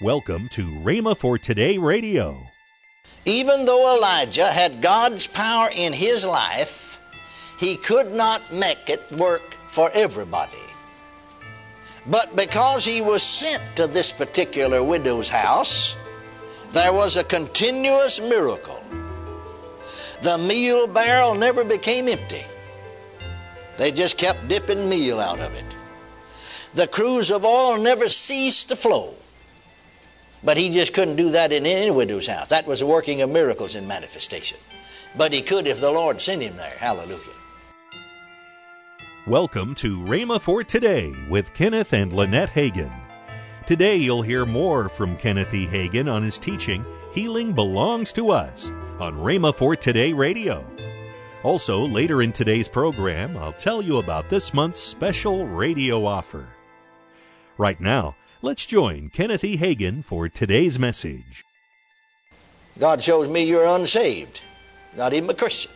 Welcome to Rhema for Today Radio. Even though Elijah had God's power in his life, he could not make it work for everybody. But because he was sent to this particular widow's house, there was a continuous miracle. The meal barrel never became empty. They just kept dipping meal out of it. The cruse of oil never ceased to flow. But he just couldn't do that in any widow's house. That was a working of miracles in manifestation. But he could if the Lord sent him there. Hallelujah. Welcome to Rhema for Today with Kenneth and Lynette Hagin. Today you'll hear more from Kenneth E. Hagin on his teaching, Healing Belongs to Us, on Rhema for Today Radio. Also, later in today's program, I'll tell you about this month's special radio offer. Right now, let's join Kenneth E. Hagin for today's message. God shows me you're unsaved, not even a Christian.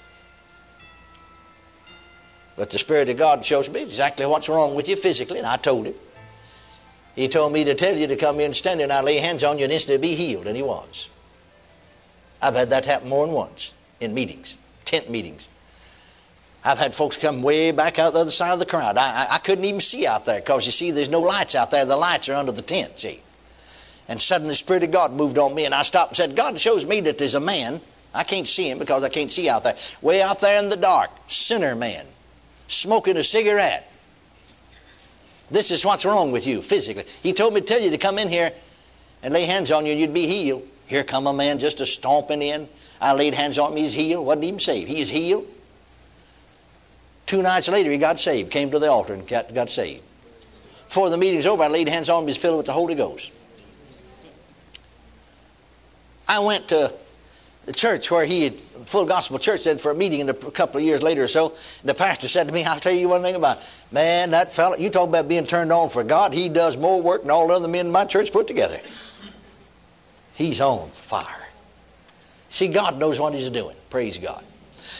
But the Spirit of God shows me exactly what's wrong with you physically, and I told him. He told me to tell you to come in and stand and I lay hands on you and instantly be healed, and he was. I've had that happen more than once in meetings, tent meetings. I've had folks come way back out the other side of the crowd. I, I, I couldn't even see out there because you see, there's no lights out there. The lights are under the tent, see. And suddenly the Spirit of God moved on me, and I stopped and said, God shows me that there's a man. I can't see him because I can't see out there. Way out there in the dark, sinner man, smoking a cigarette. This is what's wrong with you physically. He told me to tell you to come in here and lay hands on you and you'd be healed. Here come a man just a stomping in. I laid hands on him, he's healed. Wasn't even saved. He is healed. Two nights later, he got saved, came to the altar and got, got saved. Before the meeting's over, I laid hands on him, he's filled with the Holy Ghost. I went to the church where he had, full gospel church said for a meeting and a couple of years later or so, the pastor said to me, I'll tell you one thing about it. Man, that fella, you talk about being turned on for God, he does more work than all the other men in my church put together. He's on fire. See, God knows what he's doing. Praise God.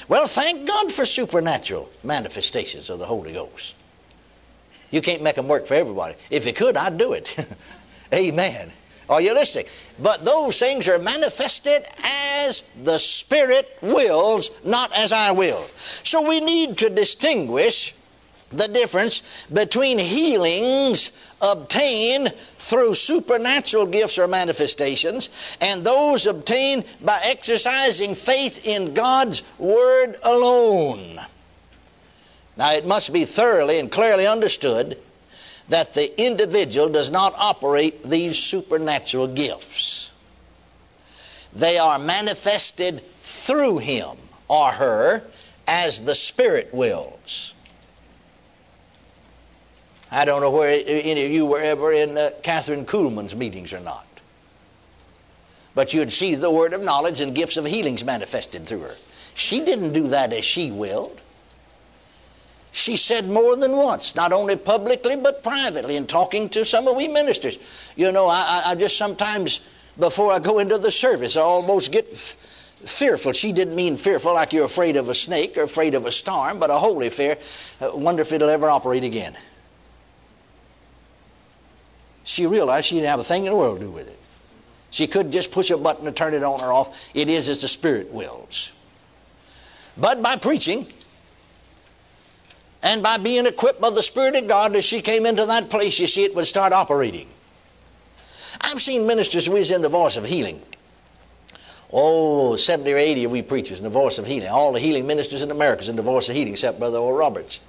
Well, thank God for supernatural manifestations of the Holy Ghost. You can't make them work for everybody. If you could, I'd do it. Amen. Are you listening? But those things are manifested as the Spirit wills, not as I will. So we need to distinguish the difference between healings obtained through supernatural gifts or manifestations and those obtained by exercising faith in God's Word alone. Now, it must be thoroughly and clearly understood that the individual does not operate these supernatural gifts. They are manifested through him or her as the Spirit wills. I don't know where any of you were ever in uh, Kathryn Kuhlman's meetings or not. But you'd see the word of knowledge and gifts of healings manifested through her. She didn't do that as she willed. She said more than once, not only publicly but privately, in talking to some of we ministers. You know, I, I just sometimes, before I go into the service, I almost get f- fearful. She didn't mean fearful like you're afraid of a snake or afraid of a storm, but a holy fear. Uh, wonder if it'll ever operate again. She realized she didn't have a thing in the world to do with it. She couldn't just push a button to turn it on or off. It is as the Spirit wills. But by preaching, and by being equipped by the Spirit of God as she came into that place, you see, it would start operating. I've seen ministers who is in the voice of healing. Oh, 70 or 80 of we preachers in the voice of healing. All the healing ministers in America is in the voice of healing, except Brother Oral Roberts.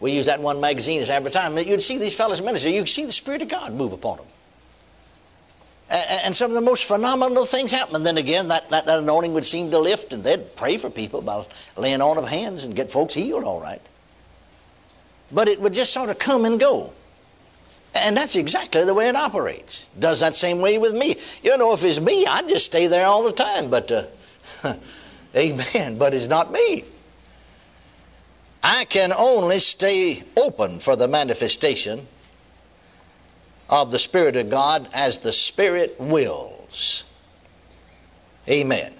We use that in one magazine as advertisement. You'd see these fellows minister. You'd see the Spirit of God move upon them. And some of the most phenomenal things happen. And then again, that, that, that anointing would seem to lift, and they'd pray for people by laying on of hands and get folks healed all right. But it would just sort of come and go. And that's exactly the way it operates. Does that same way with me. You know, if it's me, I'd just stay there all the time. But, uh, amen, but it's not me. I can only stay open for the manifestation of the Spirit of God as the Spirit wills. Amen.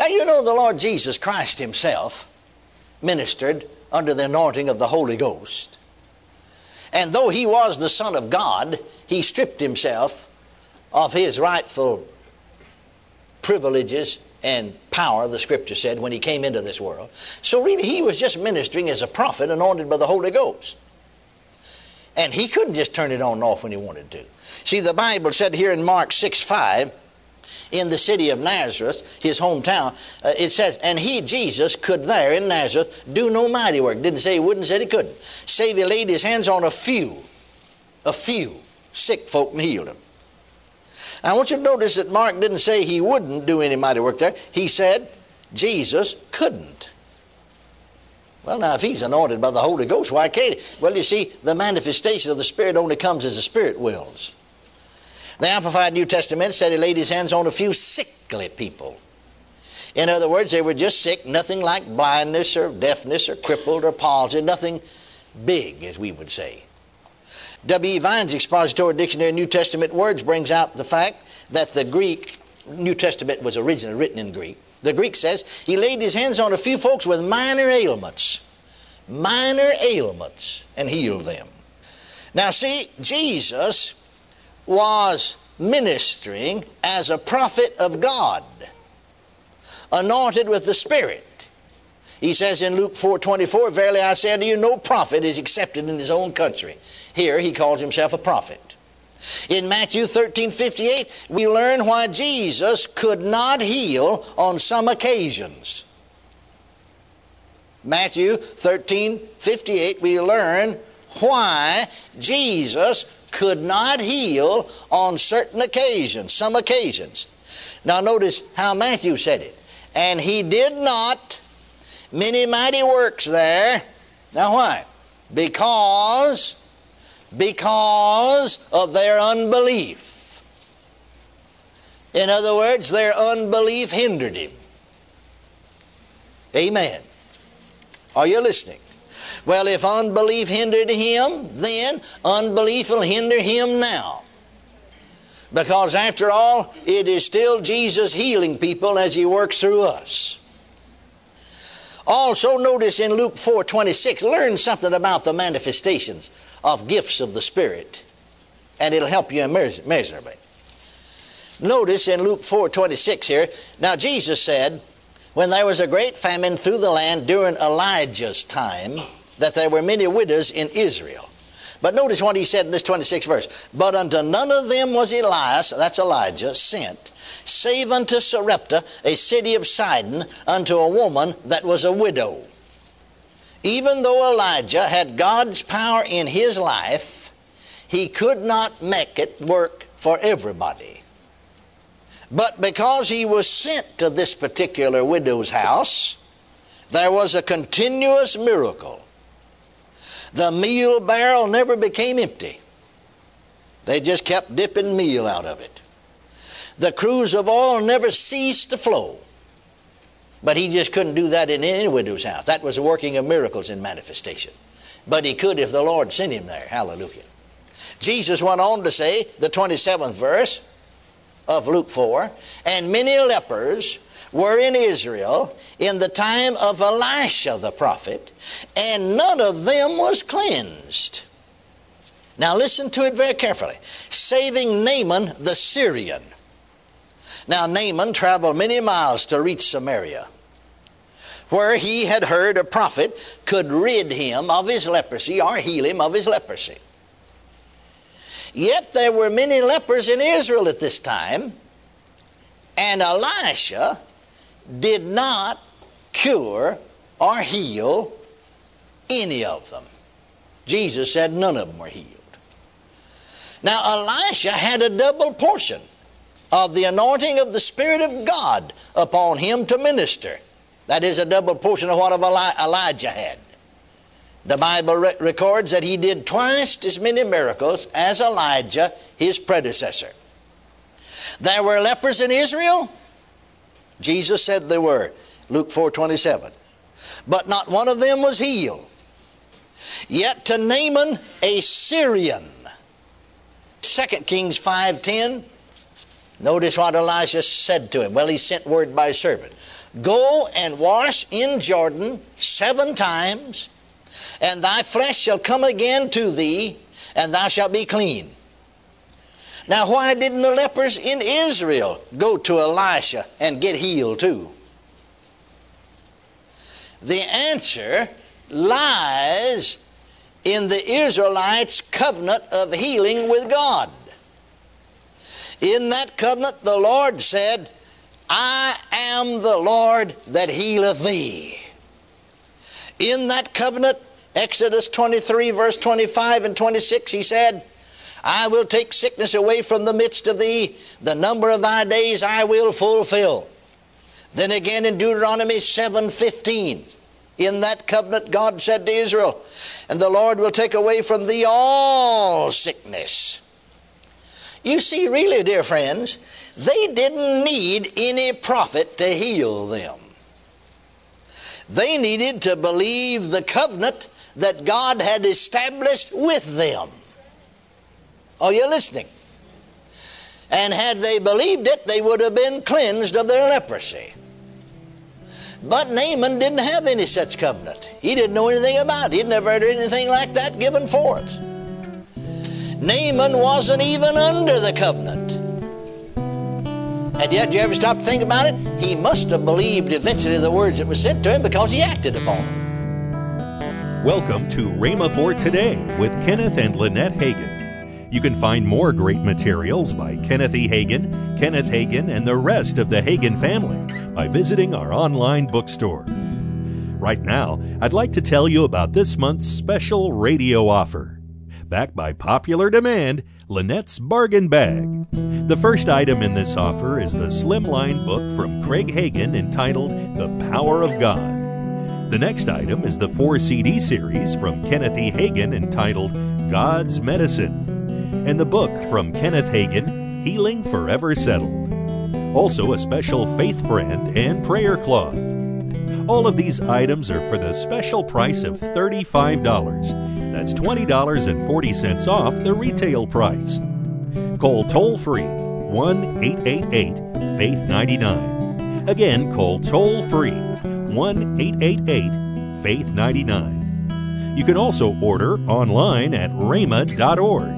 Now, you know, the Lord Jesus Christ Himself ministered under the anointing of the Holy Ghost. And though He was the Son of God, He stripped Himself of his rightful privileges and power, the scripture said, when he came into this world. So really, he was just ministering as a prophet anointed by the Holy Ghost. And he couldn't just turn it on and off when he wanted to. See, the Bible said here in Mark 6 5, in the city of Nazareth, his hometown, uh, it says, and he, Jesus, could there in Nazareth do no mighty work. Didn't say he wouldn't, said he couldn't. Save he laid his hands on a few, a few sick folk and healed them. I want you to notice that Mark didn't say he wouldn't do any mighty work there. He said Jesus couldn't. Well, now, if he's anointed by the Holy Ghost, why can't he? Well, you see, the manifestation of the Spirit only comes as the Spirit wills. The Amplified New Testament said he laid his hands on a few sickly people. In other words, they were just sick, nothing like blindness or deafness or crippled or palsy, nothing big, as we would say. W. Vine's Expository Dictionary of New Testament Words brings out the fact that the Greek, New Testament was originally written in Greek. The Greek says he laid his hands on a few folks with minor ailments, minor ailments, and healed them. Now, see, Jesus was ministering as a prophet of God, anointed with the Spirit. He says in Luke 4:24, "Verily I say unto you, no prophet is accepted in his own country." Here he calls himself a prophet. In Matthew 13:58, we learn why Jesus could not heal on some occasions. Matthew 13:58, we learn why Jesus could not heal on certain occasions, some occasions. Now notice how Matthew said it. And he did not many mighty works there. Now why? Because because of their unbelief. In other words, their unbelief hindered him. Amen. Are you listening? Well, if unbelief hindered him, then unbelief will hinder him now. Because after all, it is still Jesus healing people as he works through us. Also, notice in Luke 4 26, learn something about the manifestations of gifts of the Spirit, and it'll help you immeasurably. Notice in Luke 4 26 here, now Jesus said, when there was a great famine through the land during Elijah's time, that there were many widows in Israel. But notice what he said in this 26th verse. But unto none of them was Elias, that's Elijah, sent, save unto Sarepta, a city of Sidon, unto a woman that was a widow. Even though Elijah had God's power in his life, he could not make it work for everybody. But because he was sent to this particular widow's house, there was a continuous miracle. The meal barrel never became empty. They just kept dipping meal out of it. The cruse of oil never ceased to flow. But he just couldn't do that in any widow's house. That was the working of miracles in manifestation. But he could if the Lord sent him there. Hallelujah. Jesus went on to say, the 27th verse of Luke 4, and many lepers were in Israel in the time of Elisha the prophet, and none of them was cleansed. Now listen to it very carefully. Saving Naaman the Syrian. Now Naaman traveled many miles to reach Samaria, where he had heard a prophet could rid him of his leprosy or heal him of his leprosy. Yet there were many lepers in Israel at this time, and Elisha did not cure or heal any of them. Jesus said none of them were healed. Now, Elisha had a double portion of the anointing of the Spirit of God upon him to minister. That is a double portion of what Elijah had. The Bible re- records that he did twice as many miracles as Elijah, his predecessor. There were lepers in Israel, Jesus said they were. Luke 4:27. But not one of them was healed. Yet to Naaman a Syrian. 2 Kings 5:10 Notice what Elisha said to him. Well, he sent word by servant. Go and wash in Jordan seven times, and thy flesh shall come again to thee, and thou shalt be clean. Now, why didn't the lepers in Israel go to Elisha and get healed too? The answer lies in the Israelites' covenant of healing with God. In that covenant, the Lord said, I am the Lord that healeth thee. In that covenant, Exodus 23, verse 25 and 26, he said, I will take sickness away from the midst of thee, the number of thy days I will fulfill. Then again in Deuteronomy 7:15, in that covenant God said to Israel, and the Lord will take away from thee all sickness. You see, really, dear friends, they didn't need any prophet to heal them. They needed to believe the covenant that God had established with them. Are you listening? And had they believed it, they would have been cleansed of their leprosy. But Naaman didn't have any such covenant. He didn't know anything about it. He'd never heard anything like that given forth. Naaman wasn't even under the covenant. And yet, you ever stop to think about it? He must have believed eventually the words that were said to him because he acted upon them. Welcome to Rhema for Today with Kenneth and Lynette Hagin. You can find more great materials by Kenneth E. Hagin, Kenneth Hagin, and the rest of the Hagin family by visiting our online bookstore. Right now, I'd like to tell you about this month's special radio offer. Backed by popular demand, Lynette's Bargain Bag. The first item in this offer is the slimline book from Craig Hagin entitled The Power of God. The next item is the four CD series from Kenneth E. Hagin entitled God's Medicine, and the book from Kenneth Hagin, Healing Forever Settled. Also, a special Faith Friend and Prayer Cloth. All of these items are for the special price of $35. That's $20.40 off the retail price. Call toll free 1 888 Faith 99. Again, call toll free 1 888 Faith 99. You can also order online at rhema.org.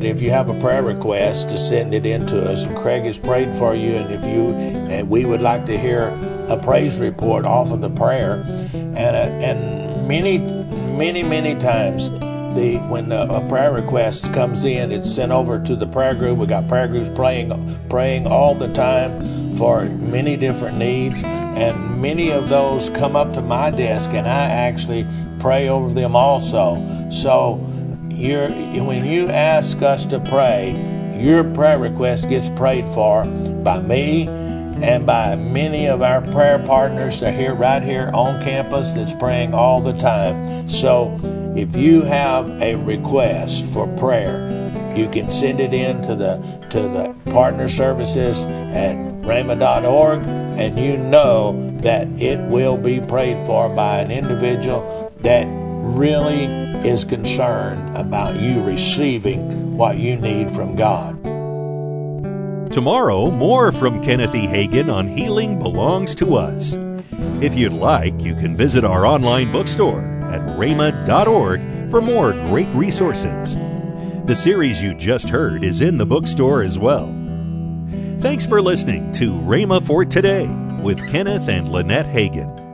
If you have a prayer request, to send it in to us, and Craig has prayed for you. And if you, and we would like to hear a praise report off of the prayer, and uh, and many, many, many times, the when a prayer request comes in, it's sent over to the prayer group. We got prayer groups praying, praying all the time for many different needs, and many of those come up to my desk, and I actually pray over them also. So you're, when you ask us to pray, your prayer request gets prayed for by me and by many of our prayer partners that are here right here on campus that's praying all the time. So if you have a request for prayer, you can send it in to the to the partner services at rhema.org and you know that it will be prayed for by an individual that really is concerned about you receiving what you need from God. Tomorrow, more from Kenneth E. Hagin on Healing Belongs to Us. If you'd like, you can visit our online bookstore at rhema.org for more great resources. The series you just heard is in the bookstore as well. Thanks for listening to Rhema for Today with Kenneth and Lynette Hagin.